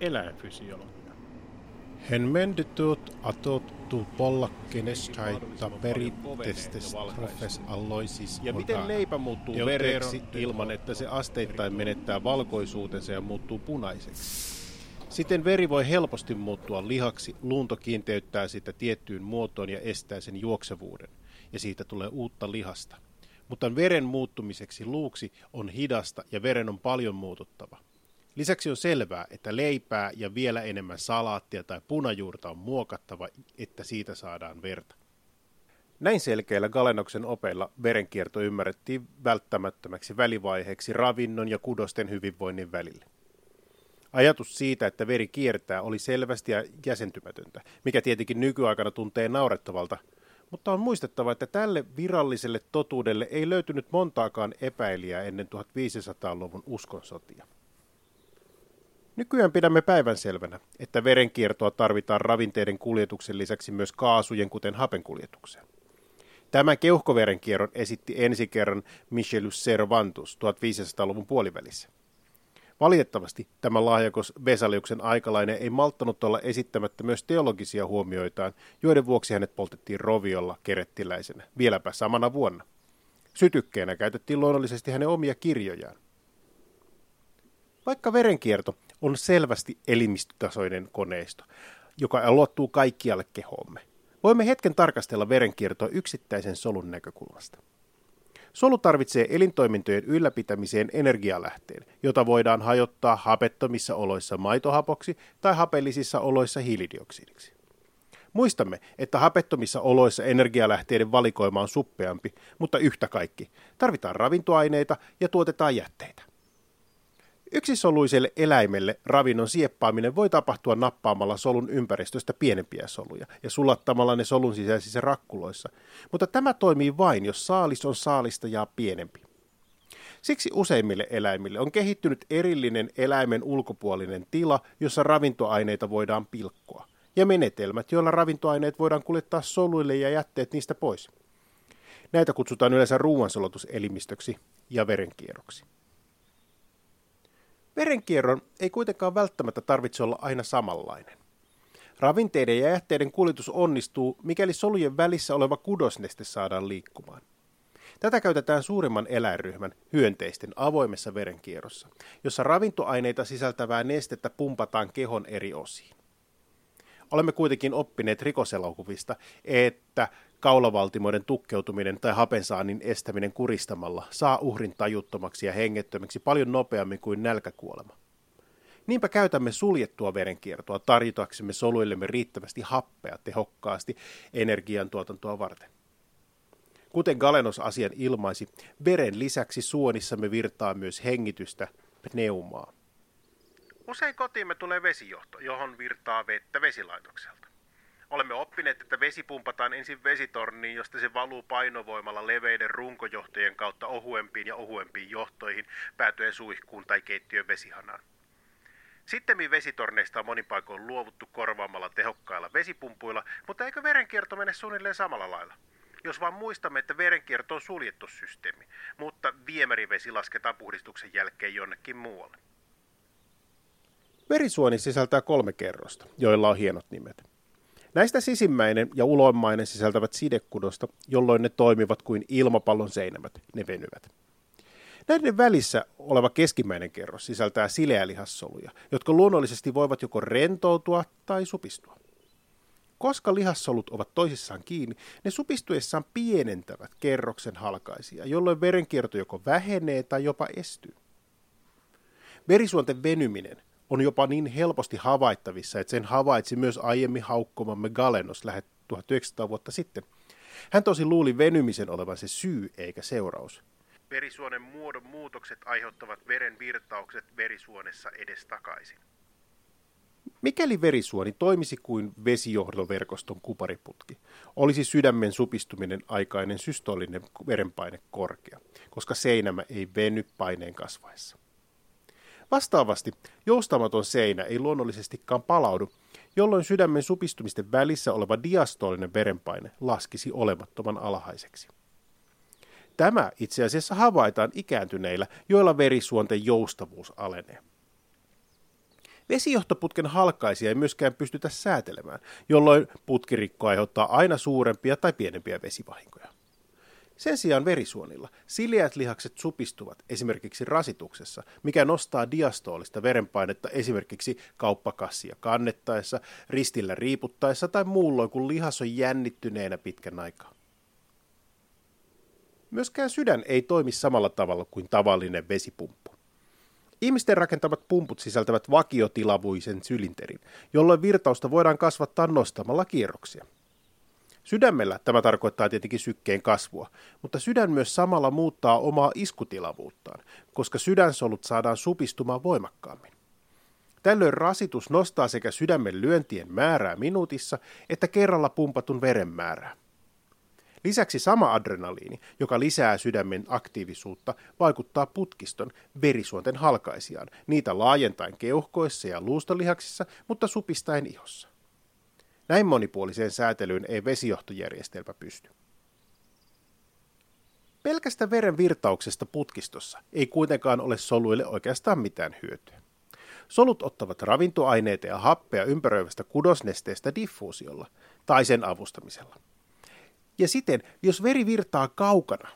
eläinfysiologia. Hen menditut atottu pollakkenestaita perittestes profes alloisis Ja miten leipä muuttuu vereksi ilman, että se asteittain menettää valkoisuutensa ja muuttuu punaiseksi? Siten veri voi helposti muuttua lihaksi, luunto kiinteyttää sitä tiettyyn muotoon ja estää sen juoksevuuden, ja siitä tulee uutta lihasta. Mutta veren muuttumiseksi luuksi on hidasta ja veren on paljon muututtava. Lisäksi on selvää, että leipää ja vielä enemmän salaattia tai punajuurta on muokattava, että siitä saadaan verta. Näin selkeillä Galenoksen opeilla verenkierto ymmärrettiin välttämättömäksi välivaiheeksi ravinnon ja kudosten hyvinvoinnin välille. Ajatus siitä, että veri kiertää, oli selvästi ja jäsentymätöntä, mikä tietenkin nykyaikana tuntee naurettavalta, mutta on muistettava, että tälle viralliselle totuudelle ei löytynyt montaakaan epäilijää ennen 1500-luvun uskonsotia. Nykyään pidämme päivän selvänä, että verenkiertoa tarvitaan ravinteiden kuljetuksen lisäksi myös kaasujen, kuten hapen kuljetukseen. Tämän keuhkoverenkierron esitti ensi kerran Michelus Cervantus 1500-luvun puolivälissä. Valitettavasti tämä lahjakos Vesaliuksen aikalainen ei malttanut olla esittämättä myös teologisia huomioitaan, joiden vuoksi hänet poltettiin roviolla kerettiläisenä, vieläpä samana vuonna. Sytykkeenä käytettiin luonnollisesti hänen omia kirjojaan. Vaikka verenkierto on selvästi elimistötasoinen koneisto, joka luottuu kaikkialle kehomme, voimme hetken tarkastella verenkiertoa yksittäisen solun näkökulmasta. Solu tarvitsee elintoimintojen ylläpitämiseen energialähteen, jota voidaan hajottaa hapettomissa oloissa maitohapoksi tai hapellisissa oloissa hiilidioksidiksi. Muistamme, että hapettomissa oloissa energialähteiden valikoima on suppeampi, mutta yhtä kaikki. Tarvitaan ravintoaineita ja tuotetaan jätteitä. Yksisoluiselle eläimelle ravinnon sieppaaminen voi tapahtua nappaamalla solun ympäristöstä pienempiä soluja ja sulattamalla ne solun sisäisissä rakkuloissa, mutta tämä toimii vain, jos saalis on saalista ja pienempi. Siksi useimmille eläimille on kehittynyt erillinen eläimen ulkopuolinen tila, jossa ravintoaineita voidaan pilkkoa, ja menetelmät, joilla ravintoaineet voidaan kuljettaa soluille ja jätteet niistä pois. Näitä kutsutaan yleensä ruoansulatuselimistöksi ja verenkierroksi. Verenkierron ei kuitenkaan välttämättä tarvitse olla aina samanlainen. Ravinteiden ja jätteiden kuljetus onnistuu, mikäli solujen välissä oleva kudosneste saadaan liikkumaan. Tätä käytetään suurimman eläinryhmän, hyönteisten, avoimessa verenkierrossa, jossa ravintoaineita sisältävää nestettä pumpataan kehon eri osiin. Olemme kuitenkin oppineet rikoselokuvista, että kaulavaltimoiden tukkeutuminen tai hapensaannin estäminen kuristamalla saa uhrin tajuttomaksi ja hengettömäksi paljon nopeammin kuin nälkäkuolema. Niinpä käytämme suljettua verenkiertoa tarjotaksemme soluillemme riittävästi happea tehokkaasti energiantuotantoa varten. Kuten Galenos asian ilmaisi, veren lisäksi suonissamme virtaa myös hengitystä, pneumaa. Usein kotiimme tulee vesijohto, johon virtaa vettä vesilaitokselta. Olemme oppineet, että vesi pumpataan ensin vesitorniin, josta se valuu painovoimalla leveiden runkojohtojen kautta ohuempiin ja ohuempiin johtoihin, päätyen suihkuun tai keittiön vesihanaan. Sittemmin vesitorneista on monin paikoin luovuttu korvaamalla tehokkailla vesipumpuilla, mutta eikö verenkierto mene suunnilleen samalla lailla? Jos vaan muistamme, että verenkierto on suljettu systeemi, mutta viemärivesi lasketaan puhdistuksen jälkeen jonnekin muualle. Verisuoni sisältää kolme kerrosta, joilla on hienot nimet. Näistä sisimmäinen ja uloimmainen sisältävät sidekudosta, jolloin ne toimivat kuin ilmapallon seinämät, ne venyvät. Näiden välissä oleva keskimmäinen kerros sisältää sileälihassoluja, jotka luonnollisesti voivat joko rentoutua tai supistua. Koska lihassolut ovat toisissaan kiinni, ne supistuessaan pienentävät kerroksen halkaisia, jolloin verenkierto joko vähenee tai jopa estyy. Verisuonten venyminen jopa niin helposti havaittavissa, että sen havaitsi myös aiemmin haukkomamme Galenos lähet 1900 vuotta sitten. Hän tosi luuli venymisen olevan se syy eikä seuraus. Verisuonen muodon muutokset aiheuttavat veren virtaukset verisuonessa edestakaisin. Mikäli verisuoni toimisi kuin vesijohdoverkoston kupariputki, olisi sydämen supistuminen aikainen systolinen verenpaine korkea, koska seinämä ei veny paineen kasvaessa. Vastaavasti joustamaton seinä ei luonnollisestikaan palaudu, jolloin sydämen supistumisten välissä oleva diastolinen verenpaine laskisi olemattoman alhaiseksi. Tämä itse asiassa havaitaan ikääntyneillä, joilla verisuonten joustavuus alenee. Vesijohtoputken halkaisia ei myöskään pystytä säätelemään, jolloin putkirikko aiheuttaa aina suurempia tai pienempiä vesivahinkoja. Sen sijaan verisuonilla sileät lihakset supistuvat esimerkiksi rasituksessa, mikä nostaa diastoolista verenpainetta esimerkiksi kauppakassia kannettaessa, ristillä riiputtaessa tai muulloin, kun lihas on jännittyneenä pitkän aikaa. Myöskään sydän ei toimi samalla tavalla kuin tavallinen vesipumppu. Ihmisten rakentamat pumput sisältävät vakiotilavuisen sylinterin, jolloin virtausta voidaan kasvattaa nostamalla kierroksia. Sydämellä tämä tarkoittaa tietenkin sykkeen kasvua, mutta sydän myös samalla muuttaa omaa iskutilavuuttaan, koska sydänsolut saadaan supistumaan voimakkaammin. Tällöin rasitus nostaa sekä sydämen lyöntien määrää minuutissa että kerralla pumpatun veren määrää. Lisäksi sama adrenaliini, joka lisää sydämen aktiivisuutta, vaikuttaa putkiston verisuonten halkaisijaan, niitä laajentaen keuhkoissa ja luustolihaksissa, mutta supistaen ihossa. Näin monipuoliseen säätelyyn ei vesijohtojärjestelmä pysty. Pelkästä veren virtauksesta putkistossa ei kuitenkaan ole soluille oikeastaan mitään hyötyä. Solut ottavat ravintoaineita ja happea ympäröivästä kudosnesteestä diffuusiolla tai sen avustamisella. Ja siten, jos veri virtaa kaukana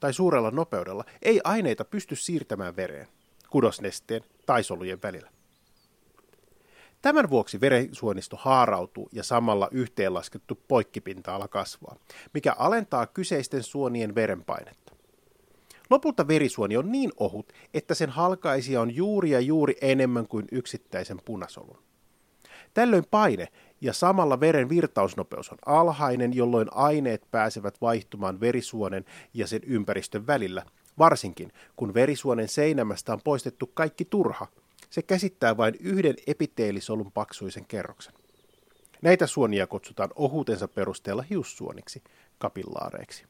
tai suurella nopeudella, ei aineita pysty siirtämään vereen, kudosnesteen tai solujen välillä. Tämän vuoksi verensuonisto haarautuu ja samalla yhteenlaskettu poikkipinta-ala kasvaa, mikä alentaa kyseisten suonien verenpainetta. Lopulta verisuoni on niin ohut, että sen halkaisia on juuri ja juuri enemmän kuin yksittäisen punasolun. Tällöin paine ja samalla veren virtausnopeus on alhainen, jolloin aineet pääsevät vaihtumaan verisuonen ja sen ympäristön välillä, varsinkin kun verisuonen seinämästä on poistettu kaikki turha. Se käsittää vain yhden epiteelisolun paksuisen kerroksen. Näitä suonia kutsutaan ohuutensa perusteella hiussuoniksi, kapillaareiksi.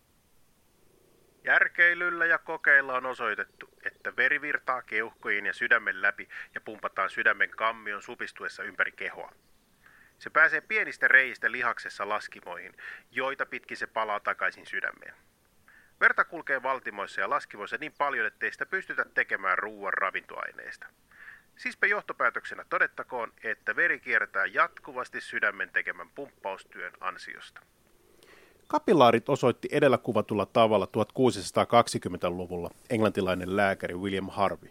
Järkeilyllä ja kokeilla on osoitettu, että veri virtaa keuhkojen ja sydämen läpi ja pumpataan sydämen kammion supistuessa ympäri kehoa. Se pääsee pienistä reistä lihaksessa laskimoihin, joita pitkin se palaa takaisin sydämeen. Verta kulkee valtimoissa ja laskivoissa niin paljon, ettei sitä pystytä tekemään ruoan ravintoaineista. Siispä johtopäätöksenä todettakoon, että veri kiertää jatkuvasti sydämen tekemän pumppaustyön ansiosta. Kapillaarit osoitti edellä kuvatulla tavalla 1620-luvulla englantilainen lääkäri William Harvey.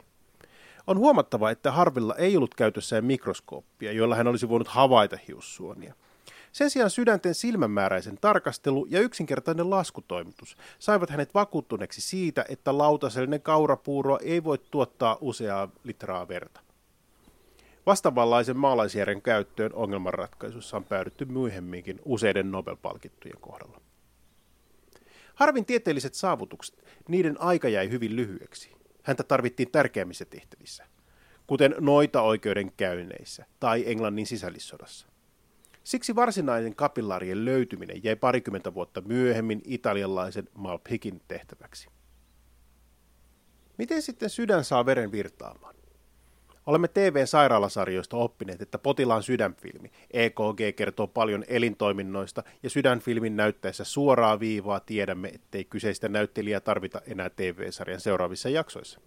On huomattava, että Harvilla ei ollut käytössään mikroskooppia, jolla hän olisi voinut havaita hiussuonia. Sen sijaan sydänten silmämääräisen tarkastelu ja yksinkertainen laskutoimitus saivat hänet vakuuttuneeksi siitä, että lautasellinen kaurapuuro ei voi tuottaa useaa litraa verta. Vastaavallaisen maalaisjärjen käyttöön ongelmanratkaisussa on päädytty myöhemminkin useiden Nobel-palkittujen kohdalla. Harvin tieteelliset saavutukset, niiden aika jäi hyvin lyhyeksi. Häntä tarvittiin tärkeimmissä tehtävissä, kuten noita oikeudenkäynneissä tai Englannin sisällissodassa. Siksi varsinainen kapillaarien löytyminen jäi parikymmentä vuotta myöhemmin italialaisen Malpichin tehtäväksi. Miten sitten sydän saa veren virtaamaan? Olemme TV-sairaalasarjoista oppineet, että potilaan sydänfilmi, EKG, kertoo paljon elintoiminnoista ja sydänfilmin näyttäessä suoraa viivaa tiedämme, ettei kyseistä näyttelijää tarvita enää TV-sarjan seuraavissa jaksoissa.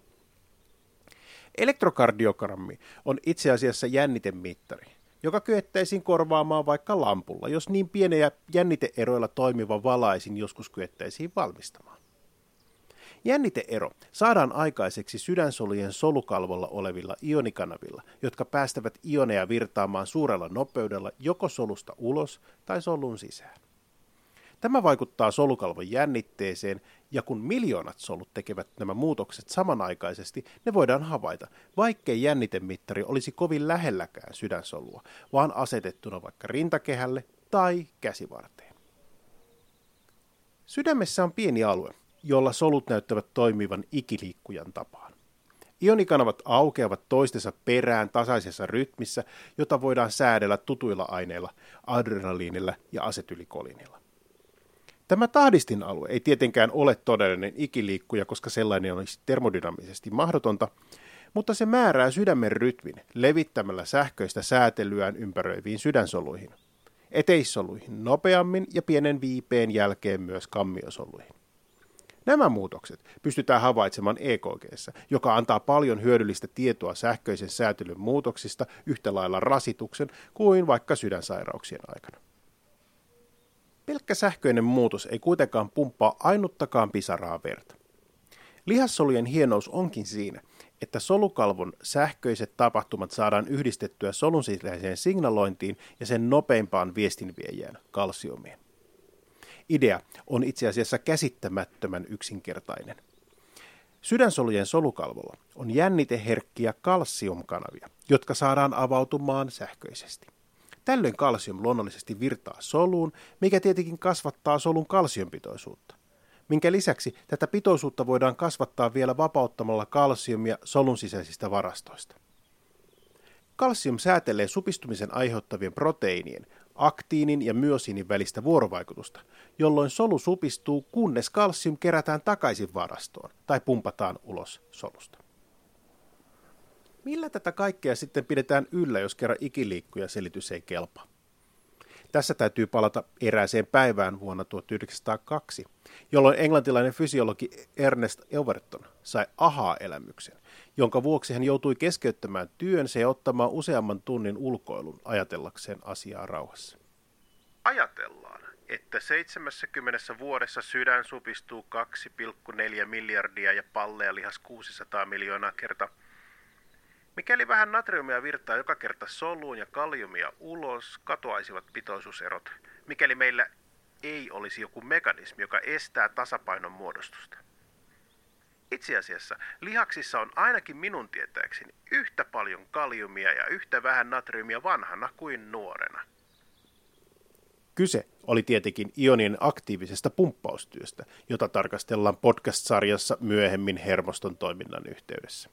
Elektrokardiogrammi on itse asiassa jännitemittari, joka kyettäisiin korvaamaan vaikka lampulla, jos niin pienejä jänniteeroilla toimiva valaisin joskus kyettäisiin valmistamaan. Jänniteero saadaan aikaiseksi sydänsolujen solukalvolla olevilla ionikanavilla, jotka päästävät ioneja virtaamaan suurella nopeudella joko solusta ulos tai solun sisään. Tämä vaikuttaa solukalvon jännitteeseen, ja kun miljoonat solut tekevät nämä muutokset samanaikaisesti, ne voidaan havaita, vaikkei jännitemittari olisi kovin lähelläkään sydänsolua, vaan asetettuna vaikka rintakehälle tai käsivarteen. Sydämessä on pieni alue, jolla solut näyttävät toimivan ikiliikkujan tapaan. Ionikanavat aukeavat toistensa perään tasaisessa rytmissä, jota voidaan säädellä tutuilla aineilla, adrenaliinilla ja asetylikoliinilla. Tämä tahdistin alue ei tietenkään ole todellinen ikiliikkuja, koska sellainen olisi termodynamisesti mahdotonta, mutta se määrää sydämen rytmin levittämällä sähköistä säätelyään ympäröiviin sydänsoluihin, eteissoluihin nopeammin ja pienen viipeen jälkeen myös kammiosoluihin. Nämä muutokset pystytään havaitsemaan ekg joka antaa paljon hyödyllistä tietoa sähköisen säätelyn muutoksista yhtä lailla rasituksen kuin vaikka sydänsairauksien aikana. Pelkkä sähköinen muutos ei kuitenkaan pumppaa ainuttakaan pisaraa verta. Lihassolujen hienous onkin siinä, että solukalvon sähköiset tapahtumat saadaan yhdistettyä solun sisäiseen signalointiin ja sen nopeimpaan viestinviejään, kalsiumiin. Idea on itse asiassa käsittämättömän yksinkertainen. Sydänsolujen solukalvolla on jänniteherkkiä kalsiumkanavia, jotka saadaan avautumaan sähköisesti. Tällöin kalsium luonnollisesti virtaa soluun, mikä tietenkin kasvattaa solun kalsiumpitoisuutta minkä lisäksi tätä pitoisuutta voidaan kasvattaa vielä vapauttamalla kalsiumia solun sisäisistä varastoista. Kalsium säätelee supistumisen aiheuttavien proteiinien, aktiinin ja myosiinin välistä vuorovaikutusta, jolloin solu supistuu, kunnes kalsium kerätään takaisin varastoon tai pumpataan ulos solusta. Millä tätä kaikkea sitten pidetään yllä, jos kerran ikiliikkuja selitys ei kelpaa? Tässä täytyy palata erääseen päivään vuonna 1902, jolloin englantilainen fysiologi Ernest Overton sai aha-elämyksen, jonka vuoksi hän joutui keskeyttämään työnsä ja ottamaan useamman tunnin ulkoilun ajatellakseen asiaa rauhassa. Ajatellaan, että 70 vuodessa sydän supistuu 2,4 miljardia ja palleja lihas 600 miljoonaa kertaa – Mikäli vähän natriumia virtaa joka kerta soluun ja kaliumia ulos, katoaisivat pitoisuuserot, mikäli meillä ei olisi joku mekanismi, joka estää tasapainon muodostusta. Itse asiassa lihaksissa on ainakin minun tietääkseni yhtä paljon kaliumia ja yhtä vähän natriumia vanhana kuin nuorena. Kyse oli tietenkin ionien aktiivisesta pumppaustyöstä, jota tarkastellaan podcast-sarjassa myöhemmin hermoston toiminnan yhteydessä.